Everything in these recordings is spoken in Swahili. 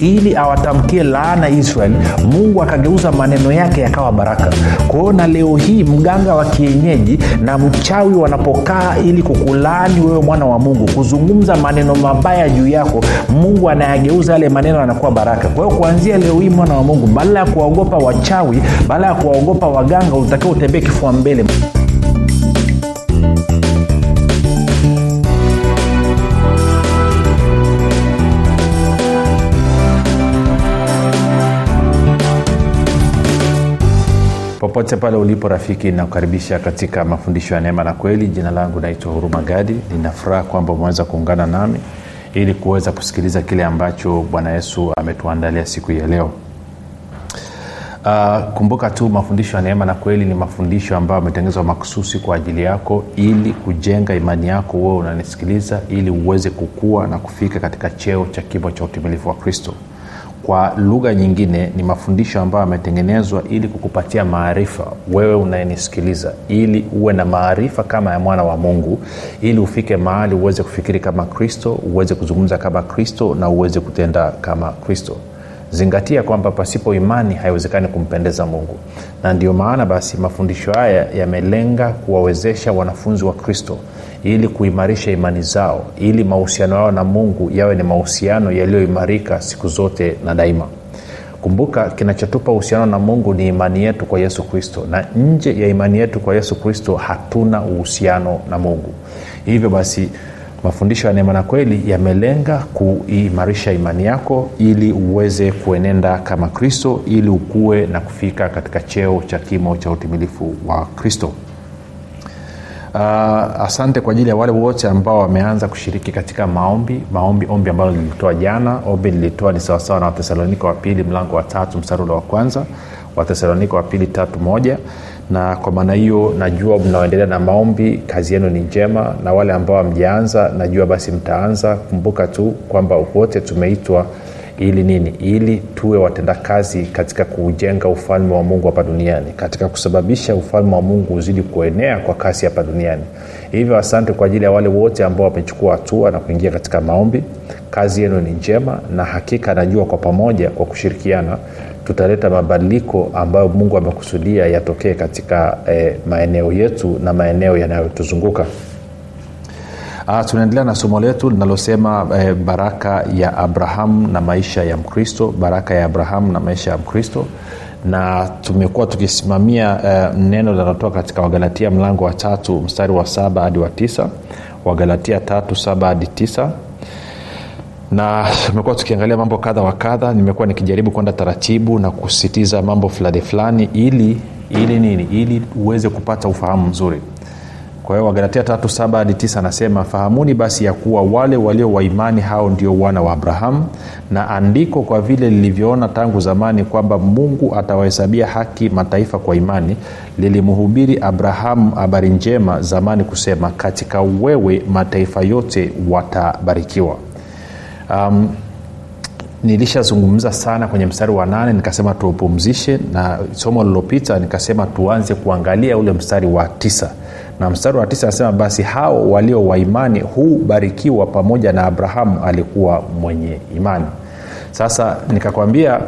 ili awatamkie laana israeli mungu akageuza maneno yake yakawa baraka. Kwa na leo hii mganga wa kienyeji na mchawi wanapokaa ili kukulaani wewe mwana wa mungu kuzungumza maneno mabaya juu yako mungu anayageuza yale maneno yanakuwa baraka. Kwa hiyo kuanzia leo hii mwana wa mungu badala ya kuwaogopa wachawi badala ya kuwaogopa waganga utakiwa utembee kifua mbele popote pale ulipo rafiki nakukaribisha katika mafundisho ya neema na kweli. Jina langu naitwa huruma gadi. Ninafuraha kwamba umeweza kuungana nami ili kuweza kusikiliza kile ambacho bwana yesu ametuandalia siku ya leo. Uh, kumbuka tu mafundisho ya neema na kweli ni mafundisho ambayo ametengenezwa makususi kwa ajili yako ili kujenga imani yako wewe unanisikiliza ili uweze kukua na kufika katika cheo cha kimo cha utimilifu wa kristo kwa lugha nyingine ni mafundisho ambayo yametengenezwa ili kukupatia maarifa wewe unayenisikiliza ili uwe na maarifa kama ya mwana wa mungu ili ufike mahali uweze kufikiri kama kristo uweze kuzungumza kama kristo na uweze kutenda kama kristo. Zingatia kwamba pasipo imani haiwezekani kumpendeza mungu. Na ndio maana basi mafundisho haya yamelenga kuwawezesha wanafunzi wa kristo ili kuimarisha imani zao ili mahusiano yao na mungu yawe ni mahusiano yaliyoimarika siku zote na daima. Kumbuka kinachotupa uhusiano na mungu ni imani yetu kwa yesu kristo na nje ya imani yetu kwa yesu kristo hatuna uhusiano na mungu. Hivyo basi mafundisho ya neema na kweli yamelenga kuimarisha imani yako ili uweze kuenenda kama kristo ili ukue na kufika katika cheo cha kimo cha utimilifu wa kristo uh, asante kwa ajili ya wale wote ambao wameanza kushiriki katika maombi. Maombi ombi ambalo lilitoa jana. Ombi lilitoa ni sawasawa na watesalonika wa pili mlango wa tatu msarulo wa kwanza. Watesalonika wa pili tatu moja. Na kwa maana hiyo najua mnaoendelea na maombi kazi yenu ni njema. Na wale ambao hamjaanza najua basi mtaanza. Kumbuka tu kwamba wote tumeitwa ili nini? Ili tuwe watendakazi katika kujenga ufalme wa mungu hapa duniani katika kusababisha ufalme wa mungu uzidi kuenea kwa kasi hapa duniani. Hivyo asante kwa ajili ya wale wote ambao wamechukua hatua na kuingia katika maombi. Kazi yenu ni njema na hakika najua kwa pamoja kwa kushirikiana tutaleta mabadiliko ambayo mungu amekusudia yatokee katika eh, maeneo yetu na maeneo yanayotuzunguka Uh, tunaendelea na somo letu linalosema eh, baraka ya abrahamu na maisha ya mkristo baraka ya abrahamu na maisha ya mkristo. Na tumekuwa tukisimamia eh, neno linalotoka katika wagalatia mlango wa tatu mstari wa saba hadi wa tisa. Wagalatia tatu saba hadi tisa. Na tumekuwa tukiangalia mambo kadha wa kadha. Nimekuwa nikijaribu kwenda taratibu na kusisitiza mambo fulani fulani ili ili nini? Ili uweze kupata ufahamu mzuri kwa hiyo wagalatia tatu saba hadi tisa anasema fahamuni basi ya kuwa wale walio waimani hao ndio wana wa abrahamu na andiko kwa vile lilivyoona tangu zamani kwamba mungu atawahesabia haki mataifa kwa imani lilimhubiri abrahamu habari njema zamani kusema katika wewe mataifa yote watabarikiwa. Um, nilishazungumza sana kwenye mstari wa nane nikasema tuupumzishe na somo lililopita nikasema tuanze kuangalia ule mstari wa tisa na mstari wa tisa anasema basi hao walio waimani hubarikiwa pamoja na abrahamu alikuwa mwenye imani. Sasa nikakwambia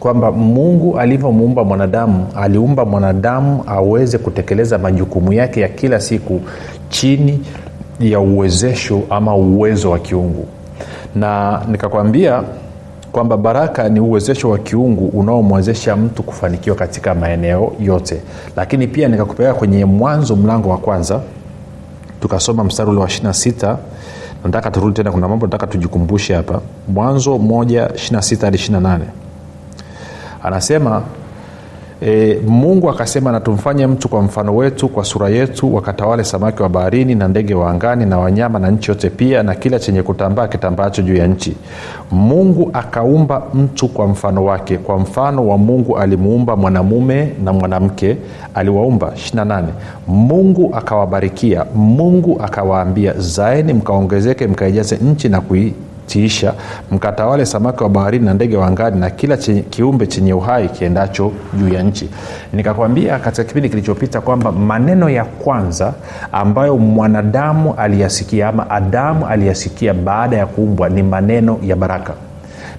kwamba mungu alivyomuumba mwanadamu aliumba mwanadamu aweze kutekeleza majukumu yake ya kila siku chini ya uwezesho ama uwezo wa kiungu. Na nikakwambia kwamba baraka ni uwezesho wa kiungu unaomwezesha mtu kufanikiwa katika maeneo yote. Lakini pia nikakupeleka kwenye mwanzo mlango wa kwanza tukasoma mstari ule wa 26 nataka turudi tena kuna mambo nataka tujikumbushe hapa. Mwanzo 1 26 hadi 28 anasema e, mungu akasema na tumfanye mtu kwa mfano wetu kwa sura yetu wakatawale samaki wa baharini na ndege wa angani na wanyama na nchi yote pia na kila chenye kutambaa kitambaacho juu ya nchi. Mungu akaumba mtu kwa mfano wake. Kwa mfano wa mungu alimuumba mwanamume na mwanamke aliwaumba. 28 mungu akawabarikia. Mungu akawaambia zaeni mkaongezeke mkaijaze nchi na kui tiisha mkatawale samaki wa baharini na ndege wa angani na kila chenye, kiumbe chenye uhai kiendacho juu ya nchi. Nikakwambia katika kipindi kilichopita kwamba maneno ya kwanza ambayo mwanadamu aliyasikia ama adamu aliyasikia baada ya kuumbwa ni maneno ya baraka.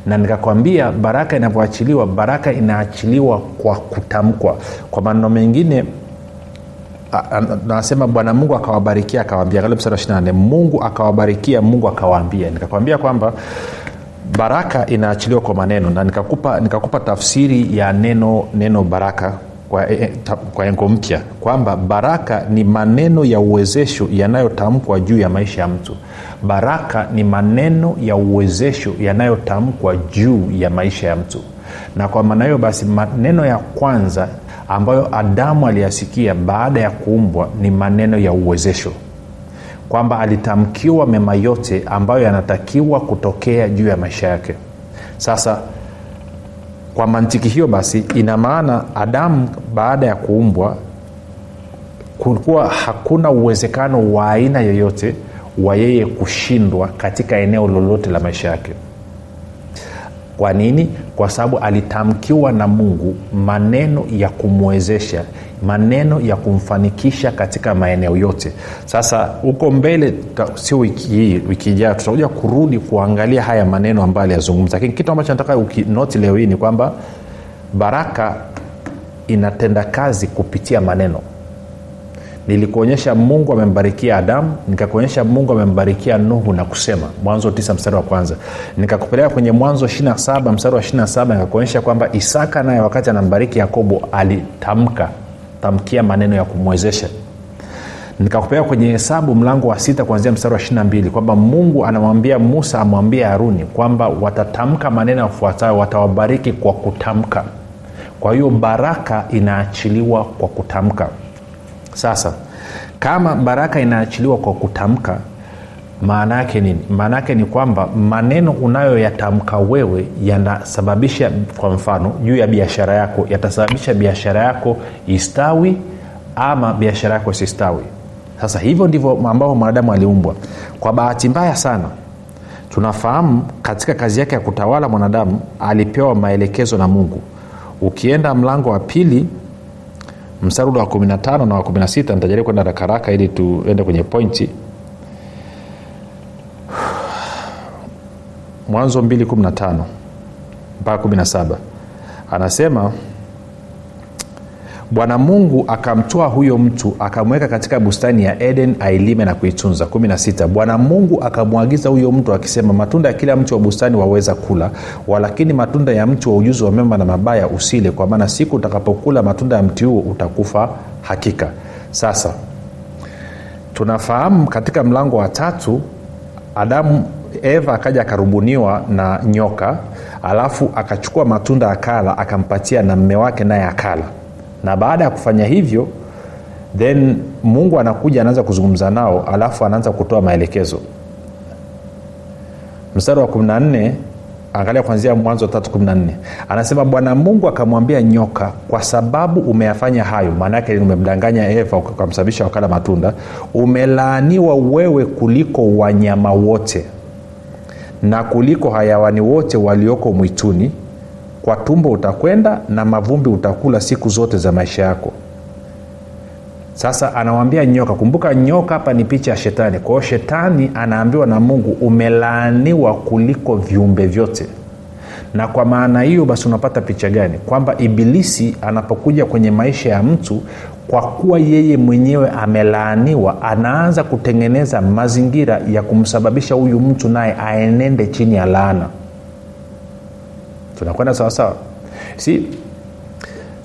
Na nikakwambia baraka inavyoachiliwa baraka inaachiliwa kwa kutamkwa. Kwa maneno mengine nasema bwana mungu akawabarikia akawambia angalia mstari wa 24 mungu akawabarikia mungu akawaambia. Nikakwambia kwamba baraka inaachiliwa kwa maneno na nikakupa, nikakupa tafsiri ya neno neno baraka kwa, e, ta, kwa engo mpya kwamba baraka ni maneno ya uwezesho yanayotamkwa juu ya maisha ya mtu. Baraka ni maneno ya uwezesho yanayotamkwa juu ya maisha ya mtu. Na kwa maana hiyo basi maneno ya kwanza ambayo adamu aliyasikia baada ya kuumbwa ni maneno ya uwezesho. Kwamba alitamkiwa mema yote ambayo yanatakiwa kutokea juu ya maisha yake. Sasa kwa mantiki hiyo basi ina maana adamu baada ya kuumbwa kulikuwa hakuna uwezekano wa aina yoyote wa yeye kushindwa katika eneo lolote la maisha yake kwa nini? Kwa sababu alitamkiwa na mungu maneno ya kumwezesha maneno ya kumfanikisha katika maeneo yote. Sasa huko mbele sio wiki hii wiki ijayo tutakuja kurudi kuangalia haya maneno ambayo aliyazungumza. Lakini kitu ambacho nataka ukinoti leo hii ni kwamba baraka inatenda kazi kupitia maneno nilikuonyesha mungu amembarikia adamu nikakuonyesha mungu amembarikia nuhu na kusema mwanzo 9 mstari wa kwanza. Nikakupeleka kwenye mwanzo 27 mstari wa 27 nikakuonyesha kwamba isaka naye wakati anambariki yakobo alitamka tamkia maneno ya kumwezesha. Nikakupeleka kwenye hesabu mlango wa sita kuanzia mstari wa 22 kwamba mungu anamwambia musa amwambie haruni kwamba watatamka maneno yafuatayo watawabariki kwa kutamka. Kwa hiyo baraka inaachiliwa kwa kutamka sasa kama baraka inaachiliwa kwa kutamka maana yake nini? Maana yake ni kwamba maneno unayoyatamka wewe yanasababisha kwa mfano juu ya biashara yako yatasababisha biashara yako istawi ama biashara yako isistawi. Sasa hivyo ndivyo ambavyo mwanadamu aliumbwa. Kwa bahati mbaya sana tunafahamu katika kazi yake ya kutawala mwanadamu alipewa maelekezo na mungu. Ukienda mlango wa pili mstari wa 15 na wa 16 nitajaribu kwenda rakaraka ili tuende kwenye pointi. Mwanzo 215 mpaka 17 anasema bwana mungu akamtoa huyo mtu akamweka katika bustani ya eden ailime na kuitunza. 16 bwana mungu akamwagiza huyo mtu akisema matunda ya kila mti wa bustani waweza kula walakini matunda ya mti wa ujuzi wa mema na mabaya usile kwa maana siku utakapokula matunda ya mti huo utakufa hakika. Sasa tunafahamu katika mlango wa tatu adamu eva akaja akarubuniwa na nyoka alafu akachukua matunda akala akampatia na mme wake naye akala na baada ya kufanya hivyo then mungu anakuja anaanza kuzungumza nao alafu anaanza kutoa maelekezo. Mstari wa 14 angalia kwanzia mwanzo 314 anasema bwana mungu akamwambia nyoka kwa sababu umeyafanya hayo maanaake umemdanganya eva ukamsababisha wakala matunda umelaaniwa wewe kuliko wanyama wote na kuliko hayawani wote walioko mwituni kwa tumbo utakwenda na mavumbi utakula siku zote za maisha yako. Sasa anawambia nyoka kumbuka nyoka hapa ni picha ya shetani. Kwa hiyo shetani anaambiwa na mungu umelaaniwa kuliko viumbe vyote. Na kwa maana hiyo basi unapata picha gani? Kwamba ibilisi anapokuja kwenye maisha ya mtu kwa kuwa yeye mwenyewe amelaaniwa anaanza kutengeneza mazingira ya kumsababisha huyu mtu naye aenende chini ya laana tunakwenda sawasawa si?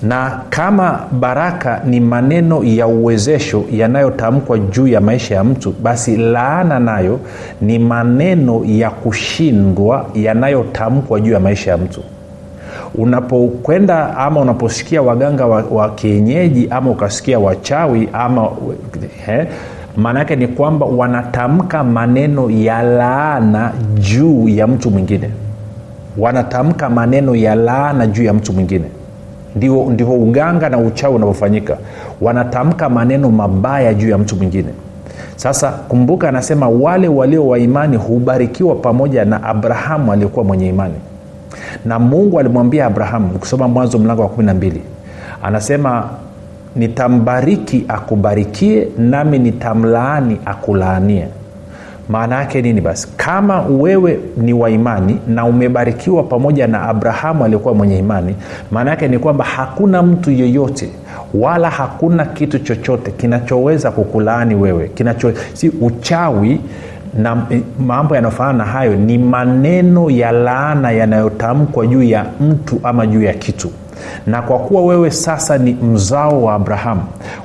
Na kama baraka ni maneno ya uwezesho yanayotamkwa juu ya maisha ya mtu basi laana nayo ni maneno ya kushindwa yanayotamkwa juu ya maisha ya mtu. Unapokwenda ama unaposikia waganga wa, wa kienyeji ama ukasikia wachawi ama maana yake ni kwamba wanatamka maneno ya laana juu ya mtu mwingine wanatamka maneno ya laana juu ya mtu mwingine. Ndivyo, ndivyo uganga na uchawi unavyofanyika. Wanatamka maneno mabaya juu ya mtu mwingine. Sasa kumbuka anasema wale walio wa imani hubarikiwa pamoja na abrahamu aliyekuwa mwenye imani. Na mungu alimwambia abrahamu ukisoma mwanzo mlango wa kumi na mbili anasema nitambariki akubarikie nami nitamlaani akulaanie maana yake nini basi? Kama wewe ni wa imani na umebarikiwa pamoja na abrahamu aliyekuwa mwenye imani maana yake ni kwamba hakuna mtu yeyote wala hakuna kitu chochote kinachoweza kukulaani wewe. Kinacho si uchawi na mambo yanayofanana na hayo ni maneno ya laana yanayotamkwa juu ya mtu ama juu ya kitu na kwa kuwa wewe sasa ni mzao wa abrahamu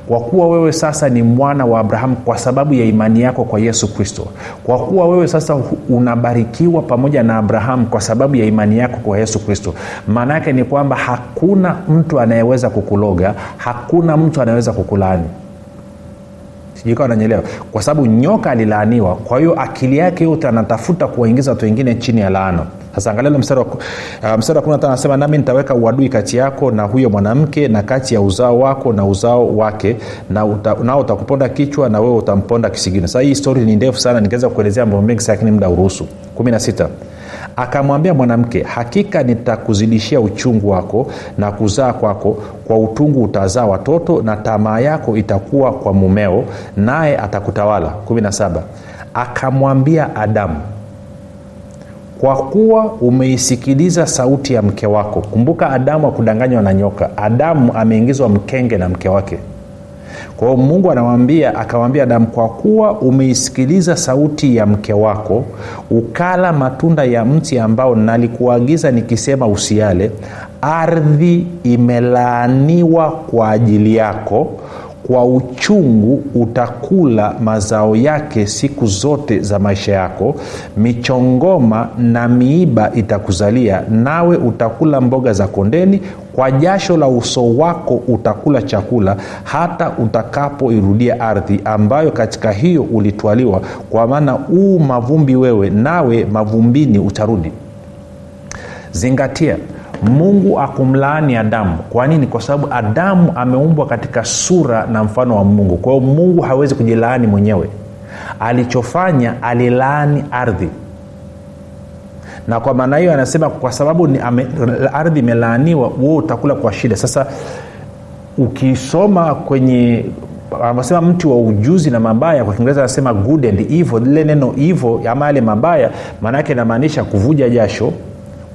kwa kuwa wewe sasa ni mwana wa abrahamu kwa sababu ya imani yako kwa yesu kristo kwa kuwa wewe sasa unabarikiwa pamoja na abrahamu kwa sababu ya imani yako kwa yesu kristo maana yake ni kwamba hakuna mtu anayeweza kukuloga hakuna mtu anayeweza kukulaani. Sijukawa nanyelewa kwa sababu nyoka alilaaniwa kwa hiyo akili yake yote anatafuta kuwaingiza watu wengine chini ya laana sasa angalia mstari wa uh, kumi anasema nami nitaweka uadui kati yako na huyo mwanamke na kati ya uzao wako na uzao wake na uta, nao utakuponda kichwa na wewe utamponda kisigino. Sasa hii stori ni ndefu sana ningeweza kuelezea mambo mengi lakini muda uruhusu kumi na sita. Akamwambia mwanamke hakika nitakuzidishia uchungu wako na kuzaa kwako kwa utungu utazaa watoto na tamaa yako itakuwa kwa mumeo naye atakutawala. 17 akamwambia adamu kwa kuwa umeisikiliza sauti ya mke wako kumbuka adamu akudanganywa na nyoka. Adamu ameingizwa mkenge na mke wake. Kwa hiyo mungu anamwambia akamwambia adamu kwa kuwa umeisikiliza sauti ya mke wako ukala matunda ya mti ambao nalikuagiza nikisema usiale ardhi imelaaniwa kwa ajili yako kwa uchungu utakula mazao yake siku zote za maisha yako. Michongoma na miiba itakuzalia nawe utakula mboga za kondeni. Kwa jasho la uso wako utakula chakula hata utakapoirudia ardhi ambayo katika hiyo ulitwaliwa. Kwa maana uu mavumbi wewe nawe mavumbini utarudi. Zingatia mungu akumlaani adamu. Kwa nini? Kwa sababu adamu ameumbwa katika sura na mfano wa mungu. Kwa hiyo mungu hawezi kujilaani mwenyewe. Alichofanya alilaani ardhi. Na kwa maana hiyo anasema kwa sababu ame, ardhi imelaaniwa huo utakula kwa shida. Sasa ukisoma kwenye anasema mti wa ujuzi na mabaya kwa kiingereza anasema good and evil. Lile neno evil ama yale mabaya maana yake inamaanisha kuvuja jasho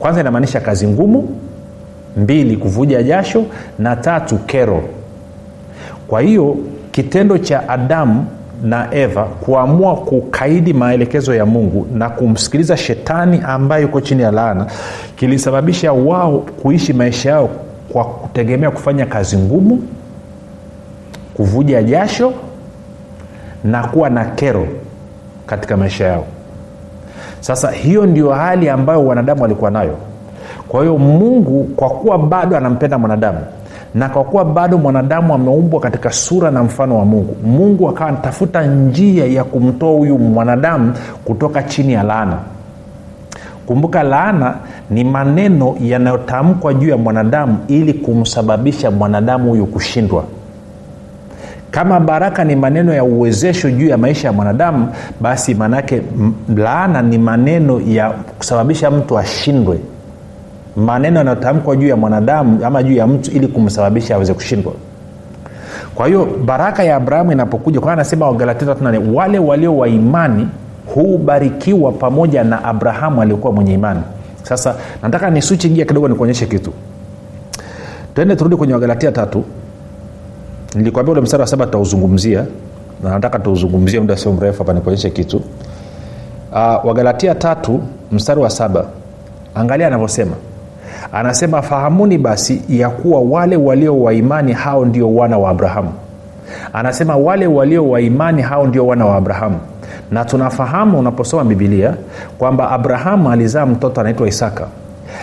kwanza inamaanisha kazi ngumu mbili kuvuja jasho na tatu kero. Kwa hiyo kitendo cha adamu na eva kuamua kukaidi maelekezo ya mungu na kumsikiliza shetani ambaye yuko chini ya laana kilisababisha wao kuishi maisha yao kwa kutegemea kufanya kazi ngumu kuvuja jasho na kuwa na kero katika maisha yao sasa hiyo ndio hali ambayo wanadamu walikuwa nayo. Kwa hiyo mungu kwa kuwa bado anampenda mwanadamu na kwa kuwa bado mwanadamu ameumbwa katika sura na mfano wa mungu mungu akawa anatafuta njia ya kumtoa huyu mwanadamu kutoka chini ya laana. Kumbuka laana ni maneno yanayotamkwa juu ya mwanadamu ili kumsababisha mwanadamu huyu kushindwa kama baraka ni maneno ya uwezesho juu ya maisha ya mwanadamu basi maanaake laana ni maneno ya kusababisha mtu ashindwe. Maneno yanayotamkwa juu ya mwanadamu ama juu ya mtu ili kumsababisha aweze kushindwa. Kwa hiyo baraka ya abrahamu inapokuja kwa anasema wagalatia wale walio wa imani hubarikiwa pamoja na abrahamu aliyekuwa mwenye imani. Sasa nataka ni gia kidogo nikuonyeshe kitu. Tuende turudi kwenye wagalatia tatu nilikwambia ule mstari wa saba tutauzungumzia na nataka tuuzungumzie muda sio mrefu hapa nikuonyeshe kitu. Uh, wagalatia tatu mstari wa saba. Angalia anavyosema. Anasema fahamuni basi ya kuwa wale walio waimani hao ndio wana wa abrahamu. Anasema wale walio waimani hao ndio wana wa abrahamu. Na tunafahamu unaposoma bibilia kwamba abrahamu alizaa mtoto anaitwa isaka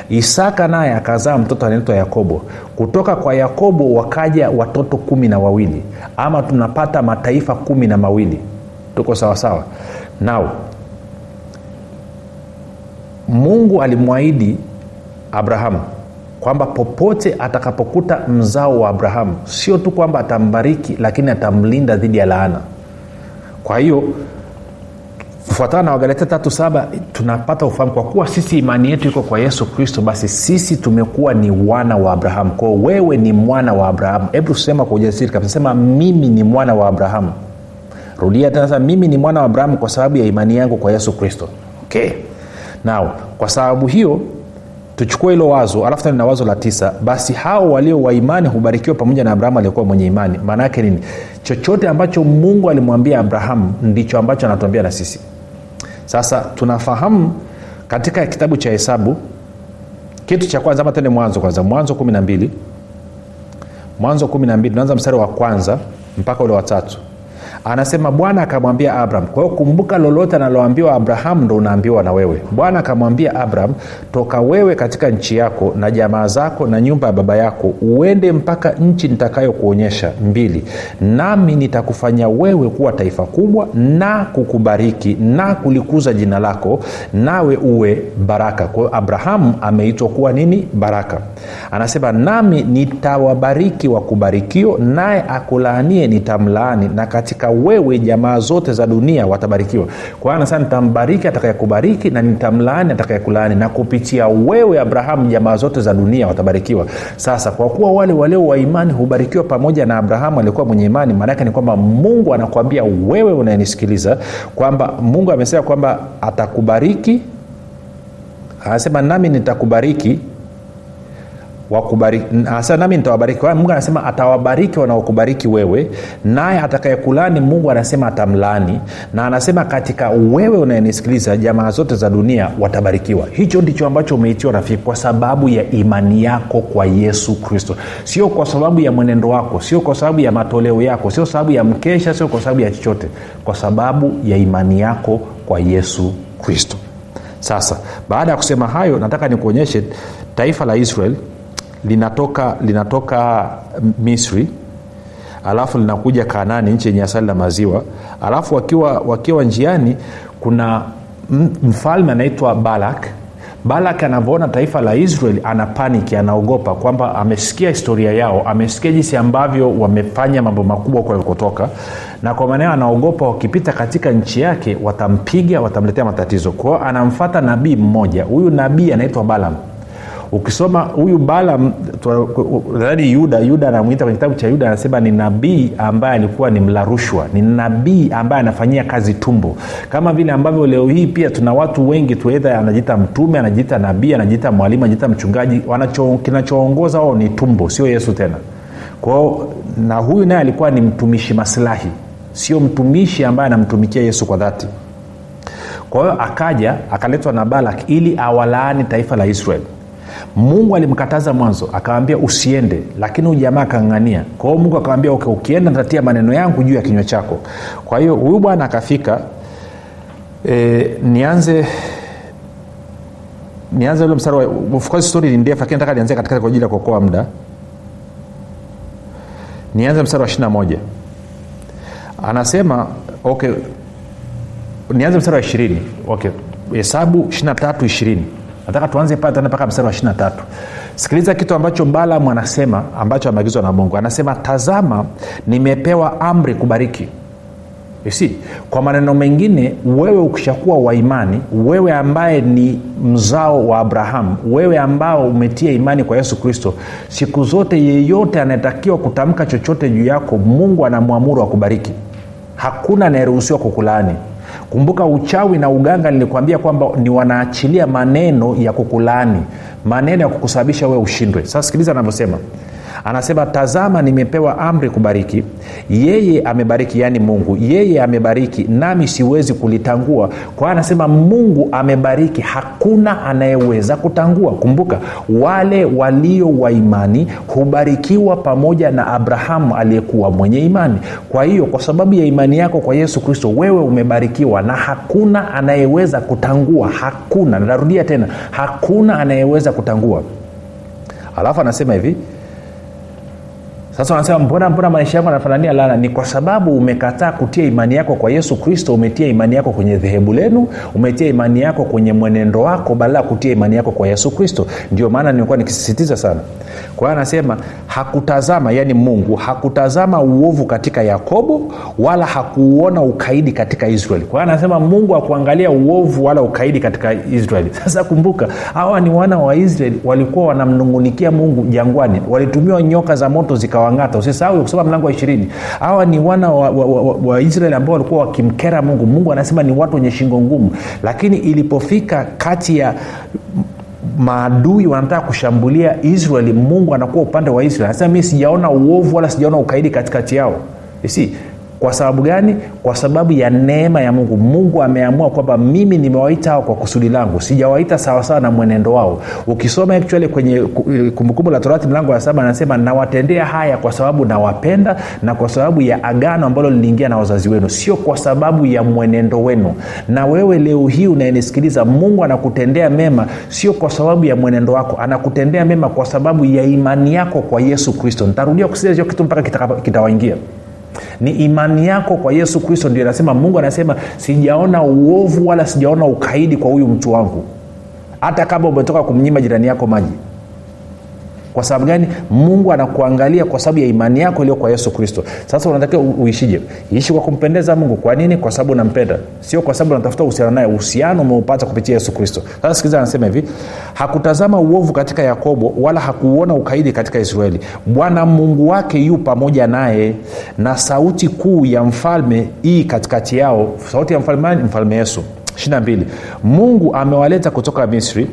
isaka naye akazaa mtoto anaitwa yakobo. Kutoka kwa yakobo wakaja watoto kumi na wawili ama tunapata mataifa kumi na mawili. Tuko sawasawa nao mungu alimwahidi abrahamu kwamba popote atakapokuta mzao wa abrahamu sio tu kwamba atambariki lakini atamlinda dhidi ya laana. Kwa hiyo kufuatana na wagalatia tatu saba tunapata ufahamu kwa kuwa sisi imani yetu iko kwa yesu kristo. Basi sisi tumekuwa ni wana wa abrahamu. Kwao wewe ni mwana wa abrahamu. Hebu sema kwa ujasiri kabisa sema mimi ni mwana wa abrahamu. Rudia tena mimi ni mwana wa abrahamu kwa sababu ya imani yangu kwa yesu kristo. Okay. Nao kwa sababu hiyo tuchukue hilo wazo alafu tena na wazo la tisa. Basi hao walio waimani hubarikiwa pamoja na abrahamu aliyekuwa mwenye imani. Maana yake nini? Chochote ambacho mungu alimwambia abrahamu ndicho ambacho anatuambia na sisi sasa tunafahamu katika kitabu cha hesabu kitu cha kwanza ama tende mwanzo kwanza. Mwanzo kumi na mbili. Mwanzo kumi na mbili tunaanza mstari wa kwanza mpaka ule watatu anasema bwana akamwambia abraham kwa hiyo kumbuka lolote analoambiwa abrahamu ndo unaambiwa na wewe. Bwana akamwambia abraham toka wewe katika nchi yako na jamaa zako na nyumba ya baba yako uende mpaka nchi nitakayokuonyesha mbili. Nami nitakufanya wewe kuwa taifa kubwa na kukubariki na kulikuza jina lako nawe uwe baraka. Kwa hiyo abrahamu ameitwa kuwa nini? Baraka. Anasema nami nitawabariki wakubarikio naye akulaanie nitamlaani na katika wewe jamaa zote za dunia watabarikiwa. Kwa hiyo anasema nitambariki atakayekubariki na nitamlaani atakayekulaani. Na kupitia wewe abrahamu jamaa zote za dunia watabarikiwa. Sasa kwa kuwa wale walio wa imani hubarikiwa pamoja na abrahamu aliyekuwa mwenye imani maanaake ni kwamba mungu anakuambia wewe unayenisikiliza kwamba mungu amesema kwamba atakubariki. Anasema nami nitakubariki wakubariki nami nitawabariki. Mungu anasema atawabariki wanaokubariki wewe naye atakayekulani mungu anasema atamlani. Na anasema katika wewe unayenisikiliza jamaa zote za dunia watabarikiwa. Hicho ndicho ambacho umeitiwa rafiki kwa sababu ya imani yako kwa yesu kristo. Sio kwa sababu ya mwenendo wako sio kwa sababu ya matoleo yako sio sababu ya mkesha sio kwa sababu ya chochote kwa sababu ya imani yako kwa yesu kristo. Sasa baada ya kusema hayo nataka nikuonyeshe taifa la israel linatoka linatoka misri alafu linakuja kanani nchi yenye asali na maziwa. Alafu wakiwa wakiwa njiani kuna mfalme anaitwa balak. Balak anavyoona taifa la israel ana paniki anaogopa kwamba amesikia historia yao amesikia jinsi ambavyo wamefanya mambo makubwa kwa na kwa maanao anaogopa wakipita katika nchi yake watampiga watamletea matatizo. Kwao anamfata nabii mmoja. Huyu nabii anaitwa balam ukisoma huyu balam nadhani yuda yuda anamwita kwenye kitabu cha yuda anasema ni nabii ambaye alikuwa ni mla rushwa. Ni nabii ambaye anafanyia kazi tumbo. Kama vile ambavyo leo hii pia tuna watu wengi tuedha anajiita mtume anajiita nabii anajiita mwalimu anajiita mchungaji kinachoongoza wao ni tumbo sio yesu tena. Kwao na huyu naye alikuwa ni mtumishi maslahi sio mtumishi ambaye anamtumikia yesu kwa dhati. Kwa hiyo akaja akaletwa na balak ili awalaani taifa la israeli mungu alimkataza mwanzo akawambia usiende lakini huyu jamaa akang'ang'ania kwa hiyo mungu akawambia okay, ukienda ntatia maneno yangu juu ya kinywa chako. Kwa hiyo huyu bwana akafika e, nianze nianze ule mstari wa stori ni ndefu lakini nataka nianzie katikati kwa ajili ya kuokoa muda. Nianze mstari wa ishirina moja. Anasema okay nianze mstari wa ishirini. Okay hesabu ishirina tatu ishirini nataka tuanze pale tena mpaka mstari wa ishirina tatu. Sikiliza kitu ambacho balamu anasema ambacho ameagizwa na mungu. Anasema tazama nimepewa amri kubariki. Si kwa maneno mengine wewe ukishakuwa wa imani wewe ambaye ni mzao wa abrahamu wewe ambao umetia imani kwa yesu kristo siku zote yeyote anayetakiwa kutamka chochote juu yako mungu anamwamuru akubariki. Hakuna anayeruhusiwa kukulaani kumbuka uchawi na uganga nilikwambia kwamba ni wanaachilia maneno ya kukulaani maneno ya kukusababisha wewe ushindwe. Sasa sikiliza anavyosema anasema tazama nimepewa amri kubariki. Yeye amebariki yaani mungu. Yeye amebariki nami siwezi kulitangua. Kwa anasema mungu amebariki hakuna anayeweza kutangua. Kumbuka wale walio wa imani hubarikiwa pamoja na abrahamu aliyekuwa mwenye imani. Kwa hiyo kwa sababu ya imani yako kwa yesu kristo wewe umebarikiwa na hakuna anayeweza kutangua. Hakuna narudia tena hakuna anayeweza kutangua. Alafu anasema hivi sasa wanasema mbona mbona maisha yako anafanania laana? Ni kwa sababu umekataa kutia imani yako kwa yesu kristo umetia imani yako kwenye dhehebu lenu umetia imani yako kwenye mwenendo wako badala ya kutia imani yako kwa yesu kristo. Ndio maana nimekuwa nikisisitiza sana. Kwa hiyo anasema hakutazama yani mungu hakutazama uovu katika yakobo wala hakuuona ukaidi katika israeli. Kwa hiyo anasema mungu akuangalia uovu wala ukaidi katika israeli. Sasa kumbuka hawa ni wana wa israeli walikuwa wanamnungunikia mungu jangwani. Walitumiwa nyoka za moto zikawang'ata usisahau kusoma mlango wa ishirini. Hawa ni wana wa, wa, wa, wa, ambao walikuwa wakimkera mungu. Mungu anasema ni watu wenye shingo ngumu. Lakini ilipofika kati ya maadui wanataka kushambulia israeli mungu anakuwa upande wa israeli. Anasema mi sijaona uovu wala sijaona ukaidi katikati yao. Si kwa sababu gani? Kwa sababu ya neema ya mungu. Mungu ameamua kwamba mimi nimewaita hao kwa kusudi langu. Sijawaita sawasawa na mwenendo wao. Ukisoma actually kwenye kumbukumbu la torati mlango wa saba anasema nawatendea haya kwa sababu nawapenda na kwa sababu ya agano ambalo liliingia na wazazi wenu. Sio kwa sababu ya mwenendo wenu. Na wewe leo hii unayenisikiliza mungu anakutendea mema sio kwa sababu ya mwenendo wako. Anakutendea mema kwa sababu ya imani yako kwa yesu kristo. Nitarudia kusisia hicho kitu mpaka kitawaingia. kita ni imani yako kwa yesu kristo ndio inasema mungu anasema sijaona uovu wala sijaona ukaidi kwa huyu mtu wangu. Hata kama umetoka kumnyima jirani yako maji kwa sababu gani? Mungu anakuangalia kwa sababu ya imani yako iliyo kwa yesu kristo. Sasa unatakiwa uishije? Ishi kwa kumpendeza mungu. Kwa nini? Kwa sababu unampenda. Sio kwa sababu unatafuta uhusiano naye. Uhusiano umeupata kupitia yesu kristo. Sasa sikiliza anasema hivi. Hakutazama uovu katika yakobo wala hakuuona ukaidi katika israeli. Bwana mungu wake yu pamoja naye na sauti kuu ya mfalme hii katikati yao. Sauti ya mfalme mfalme yesu. 22 mungu amewaleta kutoka misri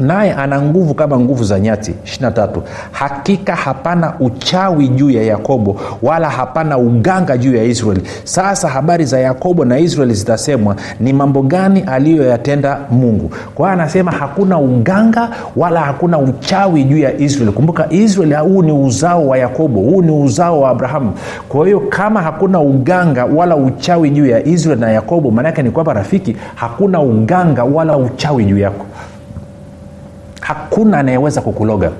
naye ana nguvu kama nguvu za nyati. 23 hakika hapana uchawi juu ya yakobo wala hapana uganga juu ya israeli. Sasa habari za yakobo na israeli zitasemwa ni mambo gani aliyoyatenda mungu. Kwa hiyo anasema hakuna uganga wala hakuna uchawi juu ya israeli. Kumbuka israeli huu ni uzao wa yakobo huu ni uzao wa abrahamu. Kwa hiyo kama hakuna uganga wala uchawi juu ya israeli na yakobo maanaake ni kwamba rafiki hakuna uganga wala uchawi juu yako hakuna anayeweza kukuloga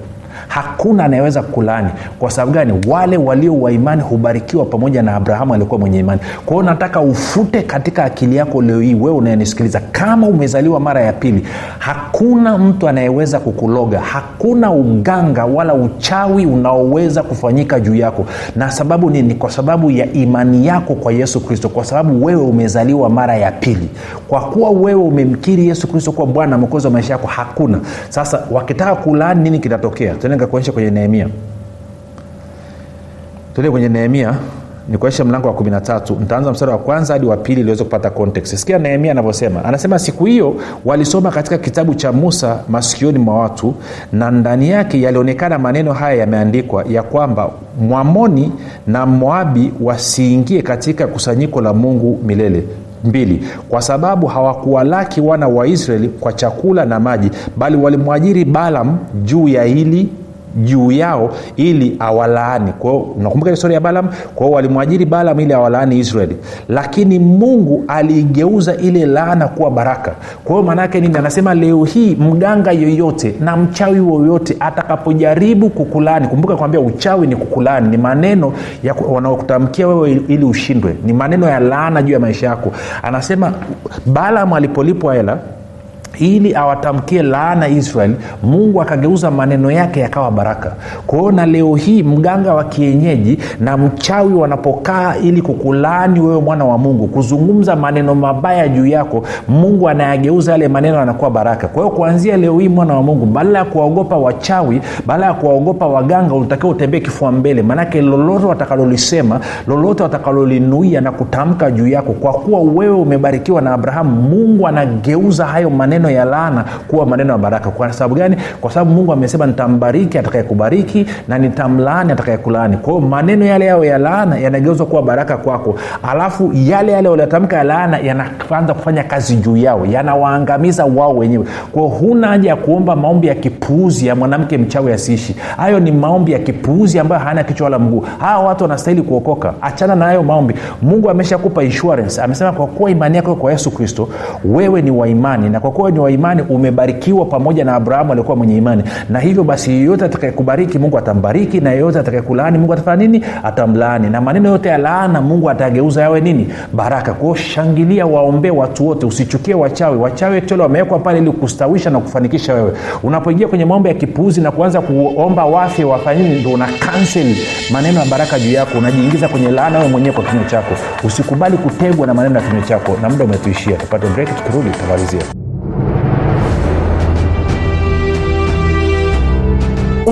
hakuna anayeweza kulaani kwa sababu gani? Wale walio waimani hubarikiwa pamoja na abrahamu alikuwa mwenye imani. Kwa nataka ufute katika akili yako leo hii wewe unayenisikiliza kama umezaliwa mara ya pili hakuna mtu anayeweza kukuloga. Hakuna uganga wala uchawi unaoweza kufanyika juu yako. Na sababu nini? Kwa sababu ya imani yako kwa yesu kristo. Kwa sababu wewe umezaliwa mara ya pili. Kwa kuwa wewe umemkiri yesu kristo kuwa bwana na mwokozi wa maisha yako hakuna. Sasa wakitaka kulaani nini kitatokea? Tena nikakuonyesha kwenye nehemia. Tuende kwenye nehemia nikuonyeshe mlango wa 13 nitaanza mstari wa kwanza hadi wa pili iliweze kupata context. Sikia nehemia anavyosema. Anasema siku hiyo walisoma katika kitabu cha musa masikioni mwa watu na ndani yake yalionekana maneno haya yameandikwa ya kwamba mwamoni na moabi wasiingie katika kusanyiko la mungu milele. Mbili kwa sababu hawakuwalaki wana wa israeli kwa chakula na maji bali walimwajiri balam juu ya hili juu yao ili awalaani. Kwao nakumbuka historia ya balam kwao walimwajiri balam ili awalaani israeli lakini mungu aliigeuza ile laana kuwa baraka. Kwa hiyo maanaake nini? Anasema leo hii mganga yoyote na mchawi woyote atakapojaribu kukulani. Kumbuka kwambia uchawi ni kukulani. Ni maneno wanaokutamkia wewe ili ushindwe. Ni maneno ya laana juu ya maisha yako. Anasema balam alipolipwa hela ili awatamkie laana israeli mungu akageuza maneno yake yakawa baraka. Kwao na leo hii mganga wa kienyeji na mchawi wanapokaa ili kukulaani wewe mwana wa mungu kuzungumza maneno mabaya juu yako mungu anayageuza yale maneno yanakuwa baraka. Kwa hiyo kuanzia leo hii mwana wa mungu badala ya kuwaogopa wachawi badala ya kuwaogopa waganga unatakiwa utembee kifua mbele. Maanake lolote watakalolisema lolote watakalolinuia na kutamka juu yako kwa kuwa wewe umebarikiwa na abrahamu mungu anageuza hayo maneno ya laana kuwa maneno ya baraka. Kwa sababu gani? Kwa sababu mungu amesema nitambariki atakayekubariki na nitamlaani atakayekulaani. Kwa hiyo maneno yale yao ya laana yanageuzwa kuwa baraka kwako. Alafu yale yale waliotamka ya laana yanaanza kufanya kazi juu yao yanawaangamiza wao wenyewe. Kwao huna haja ya kuomba maombi ya kipuuzi ya mwanamke mchawi asiishi. Hayo ni maombi ya kipuuzi ambayo hayana kichwa wala mguu. Hawa watu wanastahili kuokoka. Achana na hayo maombi. Mungu ameshakupa insurance. Amesema kwa kuwa imani yako kwa yesu kristo wewe ni waimani na kwa kuwa ni wa imani umebarikiwa pamoja na abrahamu aliokuwa mwenye imani. Na hivyo basi yeyote atakayekubariki mungu atambariki na yeyote atakayekulaani mungu atafanya nini? Atamlaani. Na maneno yote ya laana mungu atageuza yawe nini? Baraka. Kwao shangilia waombee watu wote. Usichukie wachawi. Wachawi actually wamewekwa pale ili kustawisha na kufanikisha wewe. Unapoingia kwenye mambo ya kipuuzi na kuanza kuomba wafye wafanyini ndo una kanseli maneno ya baraka juu yako. Unajiingiza kwenye laana wewe mwenyewe kwa kinywa chako. Usikubali kutegwa na maneno ya kinywa chako. Na muda umetuishia. Tupate break tukirudi tutamalizia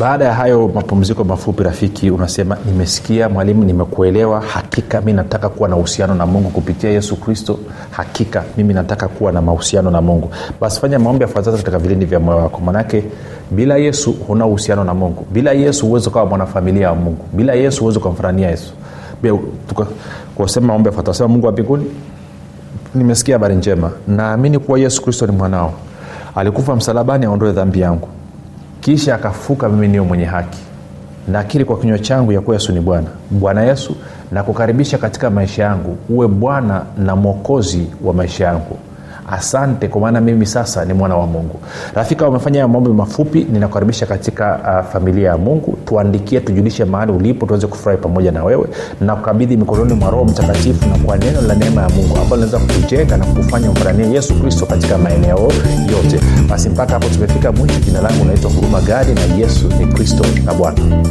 baada ya hayo mapumziko mafupi rafiki unasema nimesikia mwalimu nimekuelewa. Hakika mi nataka kuwa na uhusiano na mungu kupitia yesu kristo. Hakika mimi nataka kuwa na mahusiano na mungu. Basi fanya maombi yafuatazo katika vilindi vya moyo wako. Manake bila yesu huna uhusiano na mungu. Bila yesu huwezi ukawa mwanafamilia wa mungu. Bila yesu huwezi ukamfurania yesu. Kusema mungu wa mbinguni nimesikia habari njema. Naamini kuwa yesu kristo ni mwanao. Alikufa msalabani aondoe dhambi yangu kisha akafuka mimi niyo mwenye haki. Nakiri kwa kinywa changu ya kuwa yesu ni bwana. Bwana yesu nakukaribisha katika maisha yangu. Uwe bwana na mwokozi wa maisha yangu asante kwa maana mimi sasa ni mwana wa mungu. Rafika umefanya maombi mafupi ninakukaribisha katika uh, familia ya mungu. Tuandikie tujulishe mahali ulipo tuweze kufurahi pamoja na wewe. Na kukabidhi mikononi mwa roho mtakatifu na kwa neno la neema ya mungu ambalo linaweza kukujenga na kukufanya umfananie yesu kristo katika maeneo yote. Basi mpaka hapo tumefika mwisho. Jina langu unaitwa huruma gadi na yesu ni kristo na bwana. umekuwa